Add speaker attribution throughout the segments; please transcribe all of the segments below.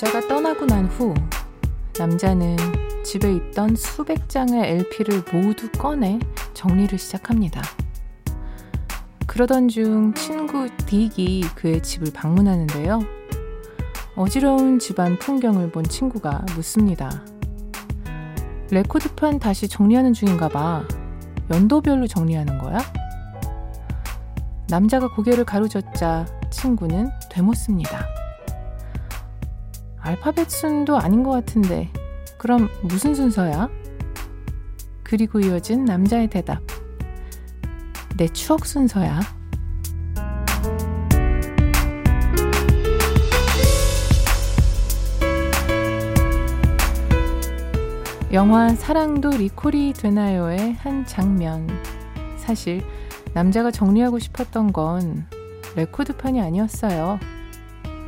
Speaker 1: 여자가 떠나고 난 후 남자는 집에 있던 수백 장의 LP를 모두 꺼내 정리를 시작합니다. 그러던 중 친구 딕이 그의 집을 방문하는데요. 어지러운 집안 풍경을 본 친구가 묻습니다. 레코드판 다시 정리하는 중인가 봐. 연도별로 정리하는 거야? 남자가 고개를 가로젓자 친구는 되묻습니다. 알파벳 순도 아닌 것 같은데, 그럼 무슨 순서야? 그리고 이어진 남자의 대답. 내 추억 순서야. 영화 사랑도 리콜이 되나요의 한 장면. 사실 남자가 정리하고 싶었던 건 레코드판이 아니었어요.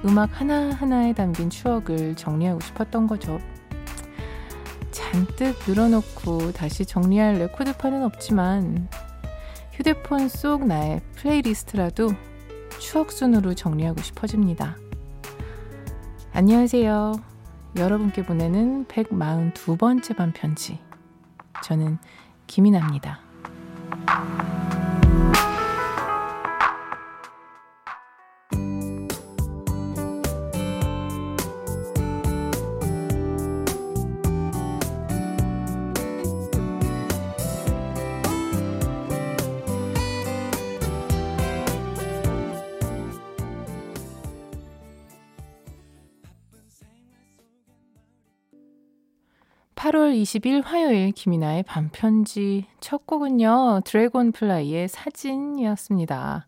Speaker 1: 음악 하나하나에 담긴 추억을 정리하고 싶었던 거죠. 잔뜩 늘어놓고 다시 정리할 레코드판은 없지만 휴대폰 속 나의 playlist라도 추억 순으로 정리하고 싶어집니다. 안녕하세요. 여러분께 보내는 142번째 밤편지. 저는 김이나입니다. 8월 20일 화요일 김이나의 밤편지 첫 곡은요. 드래곤 플라이의 사진이었습니다.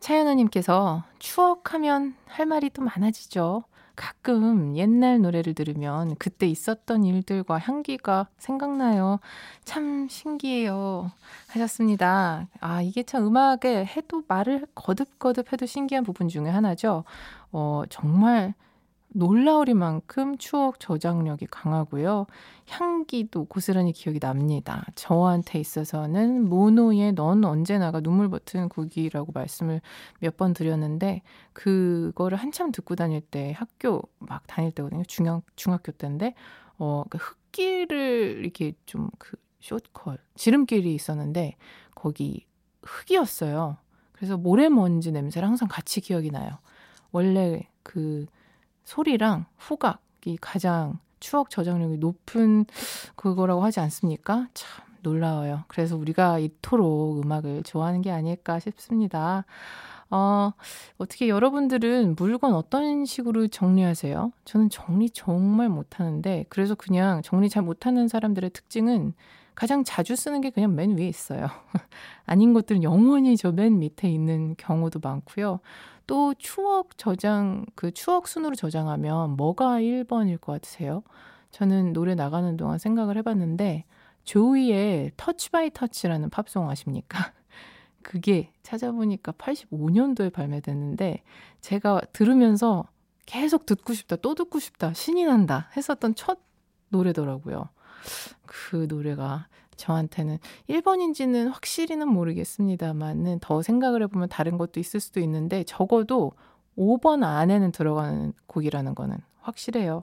Speaker 1: 차연아님께서 추억하면 할 말이 또 많아지죠. 가끔 옛날 노래를 들으면 그때 있었던 일들과 향기가 생각나요. 참 신기해요. 하셨습니다. 아, 이게 참 음악 얘기 해도 말을 거듭거듭 해도 신기한 부분 중에 하나죠. 어, 정말 놀라우리만큼 추억 저장력이 강하고요. 향기도 고스란히 기억이 납니다. 저한테 있어서는 모노의 넌 언제나가 눈물 버튼 곡이라고 말씀을 몇 번 드렸는데 그거를 한참 듣고 다닐 때 학교 막 다닐 때거든요. 중학 중학교 때인데 어 그 흙길을 이렇게 좀 그 숏컬 지름길이 있었는데 거기 흙이었어요. 그래서 모래먼지 냄새를 항상 같이 기억이 나요. 원래 그 소리랑 후각이 가장 추억 저장력이 높은 그거라고 하지 않습니까? 참 놀라워요. 그래서 우리가 이토록 음악을 좋아하는 게 아닐까 싶습니다. 어, 어떻게 여러분들은 물건 어떤 식으로 정리하세요? 저는 정리 정말 못하는데, 그래서 그냥 정리 잘 못하는 사람들의 특징은 가장 자주 쓰는 게 그냥 맨 위에 있어요. 아닌 것들은 영원히 저 맨 밑에 있는 경우도 많고요. 또 추억 저장, 그 추억 순으로 저장하면 뭐가 1번일 것 같으세요? 저는 노래 나가는 동안 생각을 해봤는데, 조이의 Touch by Touch라는 팝송 아십니까? 그게 찾아보니까 85년도에 발매됐는데, 제가 들으면서 계속 듣고 싶다, 또 듣고 싶다, 신이 난다 했었던 첫 노래더라고요. 그 노래가 저한테는 1번인지는 확실히는 모르겠습니다만은 더 생각을 해보면 다른 것도 있을 수도 있는데 적어도 5번 안에는 들어가는 곡이라는 거는 확실해요.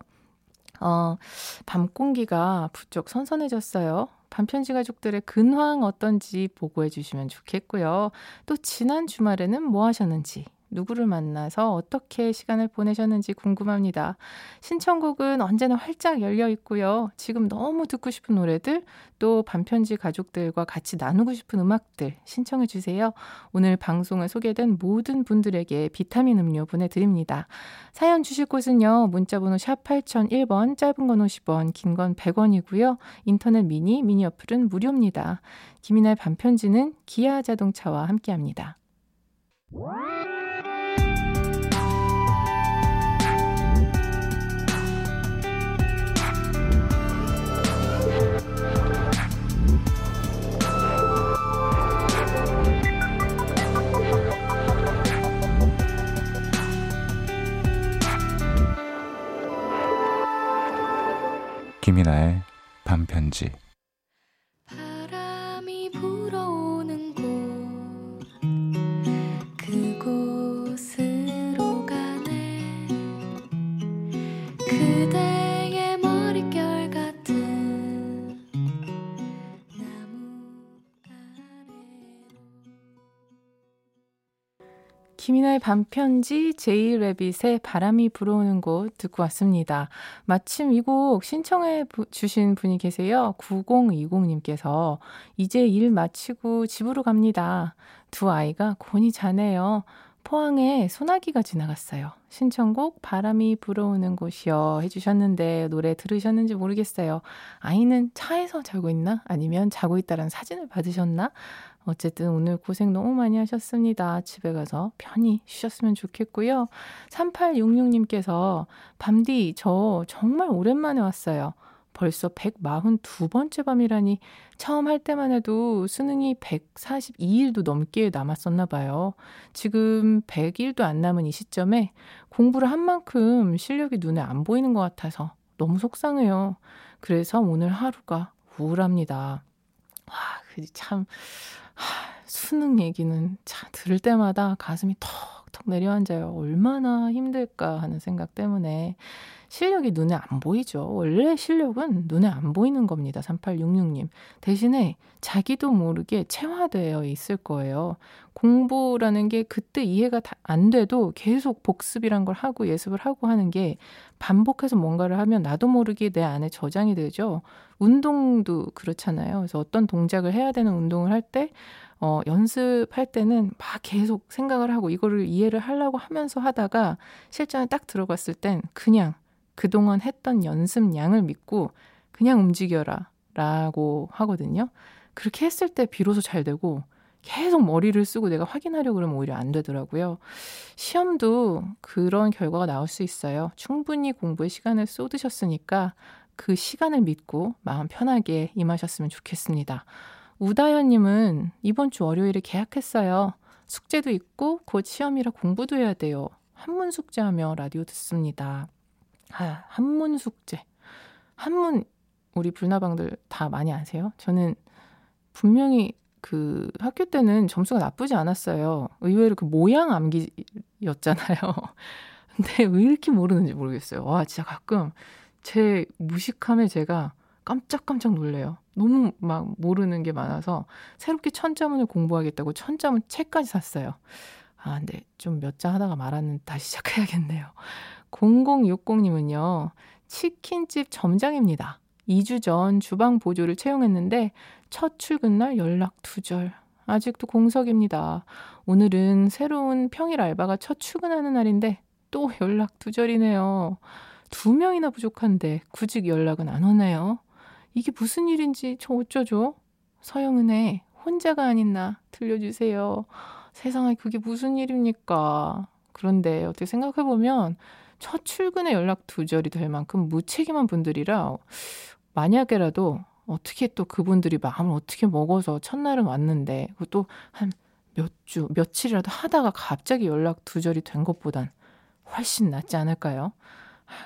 Speaker 1: 어, 밤 공기가 부쩍 선선해졌어요. 반편지 가족들의 근황 어떤지 보고해 주시면 좋겠고요. 또 지난 주말에는 뭐 하셨는지 누구를 만나서 어떻게 시간을 보내셨는지 궁금합니다. 신청곡은 언제나 활짝 열려 있고요. 지금 너무 듣고 싶은 노래들, 또 반편지 가족들과 같이 나누고 싶은 음악들 신청해 주세요. 오늘 방송에 소개된 모든 분들에게 비타민 음료 보내드립니다. 사연 주실 곳은요. 문자번호 샵 8001번, 짧은 건 50원, 긴 건 100원이고요. 인터넷 미니, 미니 어플은 무료입니다. 김이날 반편지는 기아 자동차와 함께합니다.
Speaker 2: 김이나의 밤편지
Speaker 1: 반편지 제이 레빗의 바람이 불어오는 곳 듣고 왔습니다. 마침 이 곡 신청해 주신 분이 계세요. 9020님께서 이제 일 마치고 집으로 갑니다. 두 아이가 곤히 자네요. 포항에 소나기가 지나갔어요. 신청곡 바람이 불어오는 곳이요 해주셨는데 노래 들으셨는지 모르겠어요. 아이는 차에서 자고 있나? 아니면 자고 있다는 사진을 받으셨나? 어쨌든 오늘 고생 너무 많이 하셨습니다. 집에 가서 편히 쉬셨으면 좋겠고요. 3866님께서 밤디 저 정말 오랜만에 왔어요. 벌써 142번째 밤이라니 처음 할 때만 해도 수능이 142일도 넘게 남았었나 봐요. 지금 100일도 안 남은 이 시점에 공부를 한 만큼 실력이 눈에 안 보이는 것 같아서 너무 속상해요. 그래서 오늘 하루가 우울합니다. 와, 참, 하, 수능 얘기는 참 들을 때마다 가슴이 턱턱 내려앉아요. 얼마나 힘들까 하는 생각 때문에 실력이 눈에 안 보이죠. 원래 실력은 눈에 안 보이는 겁니다. 3866님. 대신에 자기도 모르게 체화되어 있을 거예요. 공부라는 게 그때 이해가 안 돼도 계속 복습이란 걸 하고 예습을 하고 하는 게 반복해서 뭔가를 하면 나도 모르게 내 안에 저장이 되죠. 운동도 그렇잖아요. 그래서 어떤 동작을 해야 되는 운동을 할 때, 어, 연습할 때는 막 계속 생각을 하고 이거를 이해를 하려고 하면서 하다가 실전에 딱 들어갔을 땐 그냥 그동안 했던 연습량을 믿고 그냥 움직여라 라고 하거든요. 그렇게 했을 때 비로소 잘 되고 계속 머리를 쓰고 내가 확인하려고 그러면 오히려 안 되더라고요. 시험도 그런 결과가 나올 수 있어요. 충분히 공부에 시간을 쏟으셨으니까 그 시간을 믿고 마음 편하게 임하셨으면 좋겠습니다. 우다현님은 이번 주 월요일에 계약했어요. 숙제도 있고 곧 시험이라 공부도 해야 돼요. 한문 숙제하며 라디오 듣습니다. 아, 한문 숙제. 한문 우리 불나방들 다 많이 아세요? 저는 분명히 그 학교 때는 점수가 나쁘지 않았어요. 의외로 그 모양 암기였잖아요. 근데 왜 이렇게 모르는지 모르겠어요. 와, 진짜 가끔 제 무식함에 제가 깜짝깜짝 놀래요. 너무 막 모르는 게 많아서 새롭게 천자문을 공부하겠다고 천자문 책까지 샀어요. 아, 근데 좀 몇 장 하다가 말았는 다시 시작해야겠네요. 0060님은요, 치킨집 점장입니다. 2주 전 주방 보조를 채용했는데 첫 출근 날 연락 두절. 아직도 공석입니다. 오늘은 새로운 평일 알바가 첫 출근하는 날인데 또 연락 두절이네요. 두 명이나 부족한데 구직 연락은 안 오네요. 이게 무슨 일인지 저 어쩌죠? 서영은의 혼자가 아닌 나 들려주세요. 세상에 그게 무슨 일입니까? 그런데 어떻게 생각해보면 첫 출근에 연락 두절이 될 만큼 무책임한 분들이라 만약에라도 어떻게 또 그분들이 마음을 어떻게 먹어서 첫날은 왔는데 그것도 한 몇 주, 며칠이라도 하다가 갑자기 연락 두절이 된 것보단 훨씬 낫지 않을까요?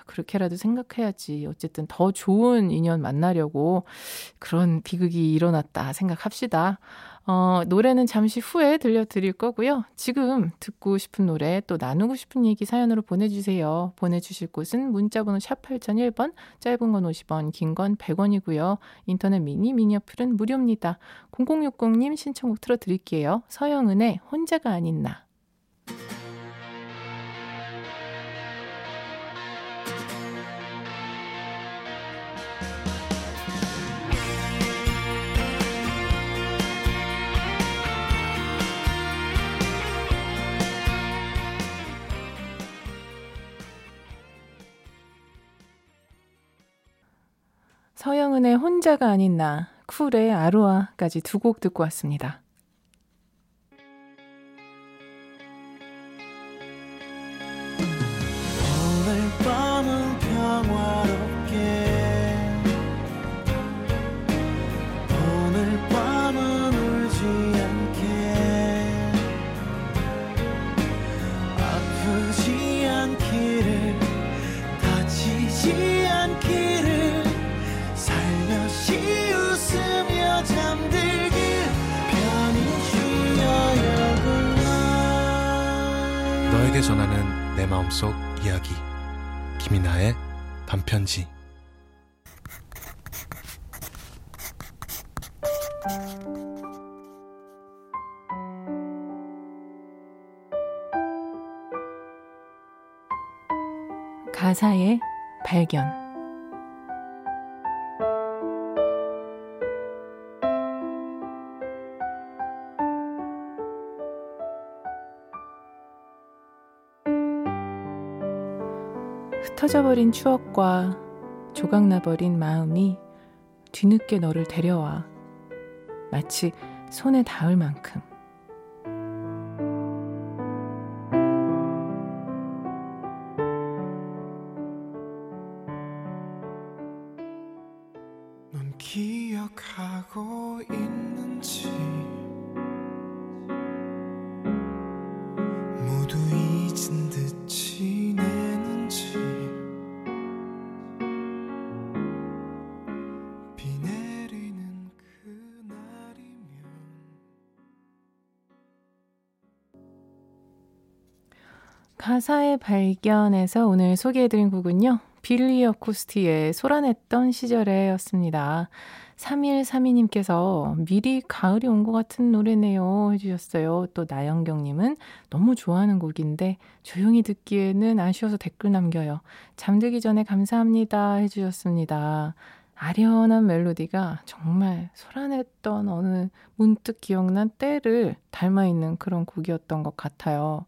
Speaker 1: 그렇게라도 생각해야지. 어쨌든 더 좋은 인연 만나려고 그런 비극이 일어났다 생각합시다. 어, 노래는 잠시 후에 들려드릴 거고요. 지금 듣고 싶은 노래 또 나누고 싶은 얘기 사연으로 보내주세요. 보내주실 곳은 문자번호 샵 8001번, 짧은 건 50원, 긴 건 100원이고요. 인터넷 미니, 미니 어플은 무료입니다. 0060님 신청곡 틀어드릴게요. 서영은의 혼자가 아닌 나. 서영은의 혼자가 아닌 나, 쿨의 아로아까지 두 곡 듣고 왔습니다. 가사의 발견. 흩어져 버린 추억과 조각나 버린 마음이 뒤늦게 너를 데려와 마치 손에 닿을 만큼
Speaker 3: 기억하고 있는지 모두 잊은 듯 지내는지 비 내리는 그날이면
Speaker 1: 가사의 발견에서 오늘 소개해드린 곡은요. 빌리 어코스티의 소란했던 시절에였습니다. 3132님께서 미리 가을이 온 것 같은 노래네요 해주셨어요. 또 나영경님은 너무 좋아하는 곡인데 조용히 듣기에는 아쉬워서 댓글 남겨요. 잠들기 전에 감사합니다 해주셨습니다. 아련한 멜로디가 정말 소란했던 어느 문득 기억난 때를 닮아있는 그런 곡이었던 것 같아요.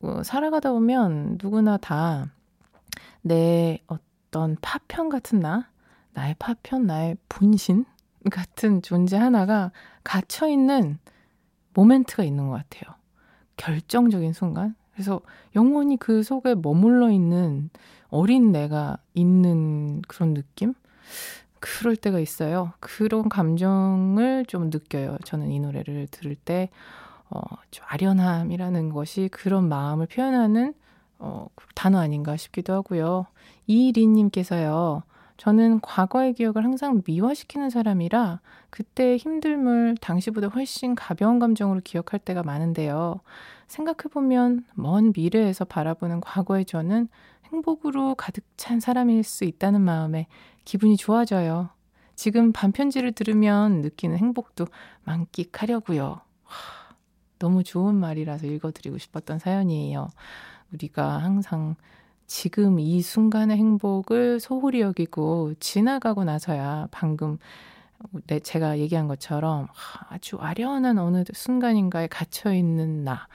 Speaker 1: 어, 살아가다 보면 누구나 다 내 어떤 파편 같은 나, 나의 파편, 나의 분신 같은 존재 하나가 갇혀있는 모멘트가 있는 것 같아요. 결정적인 순간. 그래서 영원히 그 속에 머물러 있는 어린 내가 있는 그런 느낌? 그럴 때가 있어요. 그런 감정을 좀 느껴요. 저는 이 노래를 들을 때, 어, 좀 아련함이라는 것이 그런 마음을 표현하는 어, 단어 아닌가 싶기도 하고요. 이리님께서요. 저는 과거의 기억을 항상 미화시키는 사람이라 그때 힘듦을 당시보다 훨씬 가벼운 감정으로 기억할 때가 많은데요. 생각해보면 먼 미래에서 바라보는 과거의 저는 행복으로 가득 찬 사람일 수 있다는 마음에 기분이 좋아져요. 지금 반편지를 들으면 느끼는 행복도 만끽하려고요. 하, 너무 좋은 말이라서 읽어드리고 싶었던 사연이에요. 우리가 항상 지금 이 순간의 행복을 소홀히 여기고 지나가고 나서야 방금 내 제가 얘기한 것처럼 아주 아련한 어느 순간인가에 갇혀 있는 나.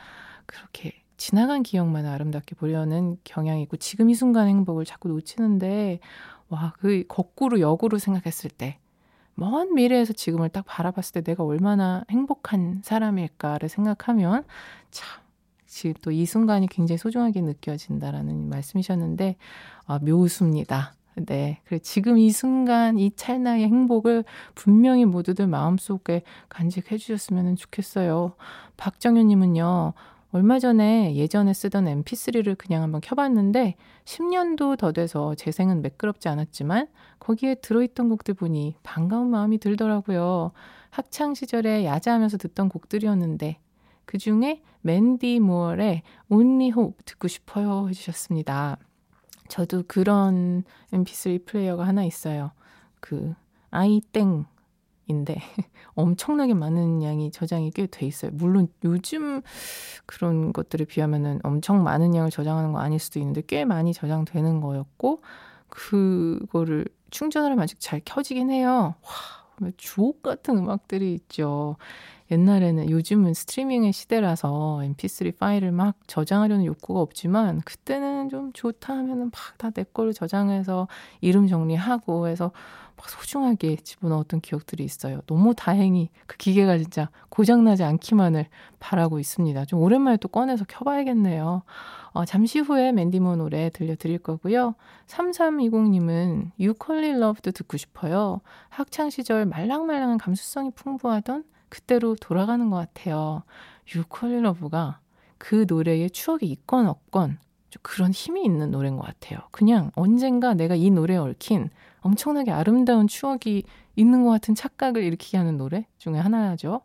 Speaker 1: 그렇게 지나간 기억만 아름답게 보려는 경향이 있고 지금 이 순간 행복을 자꾸 놓치는데 와 그 거꾸로 역으로 생각했을 때 먼 미래에서 지금을 딱 바라봤을 때 내가 얼마나 행복한 사람일까를 생각하면 참 지금 또 이 순간이 굉장히 소중하게 느껴진다라는 말씀이셨는데 아, 묘수입니다. 네. 그래 지금 이 순간 이 찰나의 행복을 분명히 모두들 마음속에 간직해 주셨으면 좋겠어요. 박정현 님은요. 얼마 전에 예전에 쓰던 mp3를 그냥 한번 켜봤는데 10년도 더 돼서 재생은 매끄럽지 않았지만 거기에 들어있던 곡들 보니 반가운 마음이 들더라고요. 학창 시절에 야자하면서 듣던 곡들이었는데 그 중에 맨디 무얼의 Only Hope 듣고 싶어요 해주셨습니다. 저도 그런 mp3 플레이어가 하나 있어요. 그 아이땡인데 엄청나게 많은 양이 저장이 꽤 돼 있어요. 물론 요즘 그런 것들에 비하면은 엄청 많은 양을 저장하는 거 아닐 수도 있는데 꽤 많이 저장되는 거였고 그거를 충전하려면 아직 잘 켜지긴 해요. 와, 주옥 같은 음악들이 있죠. 옛날에는 요즘은 스트리밍의 시대라서 mp3 파일을 막 저장하려는 욕구가 없지만 그때는 좀 좋다 하면은 막 다 내 거를 저장해서 이름 정리하고 해서 막 소중하게 집어넣었던 기억들이 있어요. 너무 다행히 그 기계가 진짜 고장나지 않기만을 바라고 있습니다. 좀 오랜만에 또 꺼내서 켜봐야겠네요. 어, 잠시 후에 맨디 무어 노래 들려드릴 거고요. 3320님은 You Call It Love도 듣고 싶어요. 학창시절 말랑말랑한 감수성이 풍부하던 그때로 돌아가는 것 같아요. You Call It Love가 그 노래에 추억이 있건 없건 좀 그런 힘이 있는 노래인 것 같아요. 그냥 언젠가 내가 이 노래에 얽힌 엄청나게 아름다운 추억이 있는 것 같은 착각을 일으키게 하는 노래 중에 하나죠.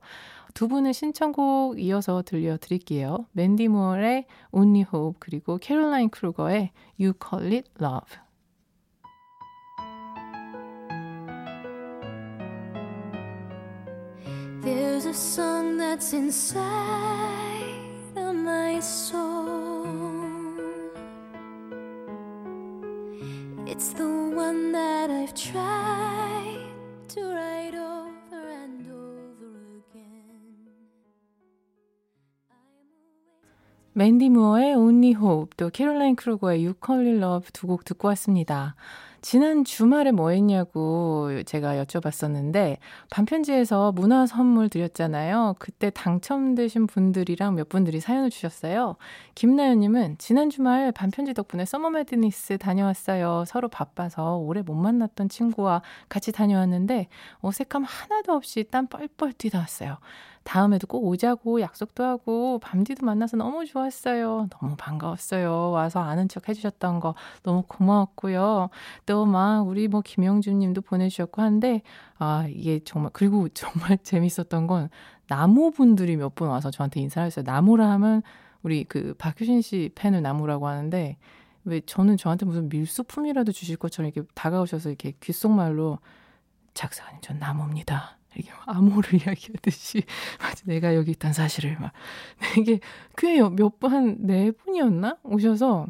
Speaker 1: 두 분의 신청곡 이어서 들려드릴게요. 맨디 무얼의 Only Hope 그리고 캐롤라인 크루거의 You Call It Love.
Speaker 4: Song that's inside of my soul.
Speaker 1: 맨디 무어의 Only Hope, 또 캐롤라인 크루거의 You Call It Love 두 곡 듣고 왔습니다. 지난 주말에 뭐 했냐고 제가 여쭤봤었는데 밤편지에서 문화 선물 드렸잖아요. 그때 당첨되신 분들이랑 몇 분들이 사연을 주셨어요. 김나연님은 지난 주말 밤편지 덕분에 Summer Madness 다녀왔어요. 서로 바빠서 오래 못 만났던 친구와 같이 다녀왔는데 어색함 하나도 없이 땀 뻘뻘 뛰다 왔어요. 다음에도 꼭 오자고 약속도 하고 밤디도 만나서 너무 좋았어요. 너무 반가웠어요. 와서 아는 척 해주셨던 거 너무 고마웠고요. 또 막 우리 뭐 김영준 님도 보내주셨고 한데 아 이게 정말 그리고 정말 재밌었던 건 나무분들이 몇 분 와서 저한테 인사를 했어요. 나무라 하면 우리 그 박효신 씨 팬을 나무라고 하는데 왜 저는 저한테 무슨 밀소품이라도 주실 것처럼 이렇게 다가오셔서 이렇게 귓속말로 작사가님 전 나무입니다. 이게 암호를 이야기하듯이 마치 내가 여기 있다는 사실을 막 이게 꽤몇 분한네 분이었나 오셔서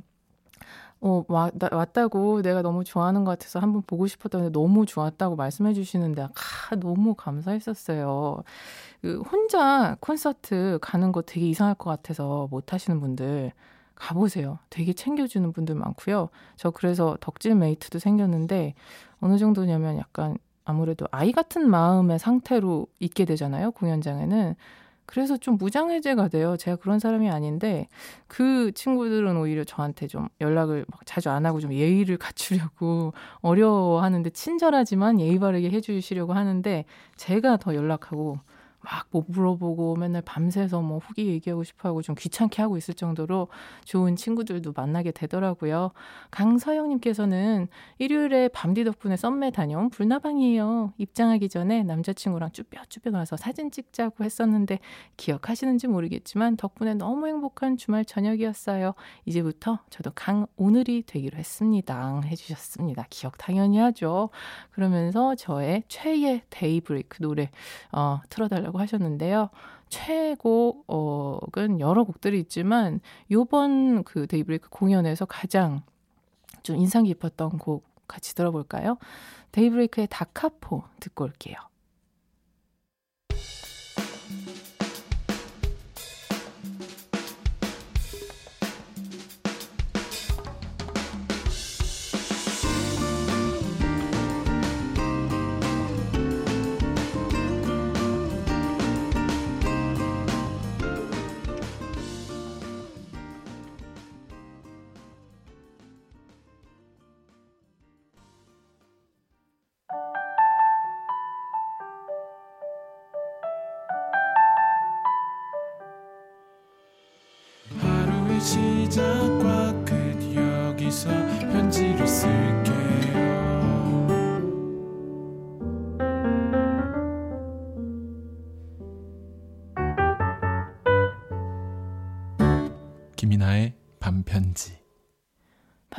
Speaker 1: 어, 와, 나, 왔다고 내가 너무 좋아하는 것 같아서 한번 보고 싶었다는데 너무 좋았다고 말씀해 주시는데, 아, 너무 감사했었어요. 그, 혼자 콘서트 가는 거 되게 이상할 것 같아서 못 하시는 분들, 가보세요. 되게 챙겨주는 분들 많고요. 저 그래서 덕질 메이트도 생겼는데, 어느 정도냐면 약간 아무래도 아이 같은 마음의 상태로 있게 되잖아요, 공연장에는. 그래서 좀 무장해제가 돼요. 제가 그런 사람이 아닌데 그 친구들은 오히려 저한테 좀 연락을 막 자주 안 하고 좀 예의를 갖추려고 어려워하는데 친절하지만 예의 바르게 해주시려고 하는데 제가 더 연락하고 막 뭐 물어보고 맨날 밤새서 뭐 후기 얘기하고 싶어 하고 좀 귀찮게 하고 있을 정도로 좋은 친구들도 만나게 되더라고요. 강서영님께서는 일요일에 밤디 덕분에 썸매 다녀온 불나방이에요. 입장하기 전에 남자친구랑 쭈뼛쭈뼛 와서 사진 찍자고 했었는데 기억하시는지 모르겠지만 덕분에 너무 행복한 주말 저녁이었어요. 이제부터 저도 강 오늘이 되기로 했습니다. 해주셨습니다. 기억 당연히 하죠. 그러면서 저의 최애 데이브레이크 노래 어, 틀어달라고 하셨는데요. 최곡은 여러 곡들이 있지만 요번 그 데이브레이크 공연에서 가장 좀 인상 깊었던 곡 같이 들어볼까요? 데이브레이크의 다카포 듣고 올게요.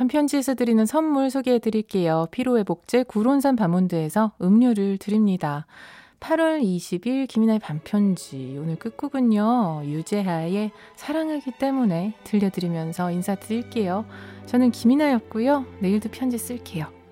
Speaker 1: 반편지에서 드리는 선물 소개해 드릴게요. 피로회복제 구론산 바몬드에서 음료를 드립니다. 8월 20일 김이나의 반편지 오늘 끝곡은요. 유재하의 사랑하기 때문에 들려드리면서 인사드릴게요. 저는 김이나였고요. 내일도 편지 쓸게요.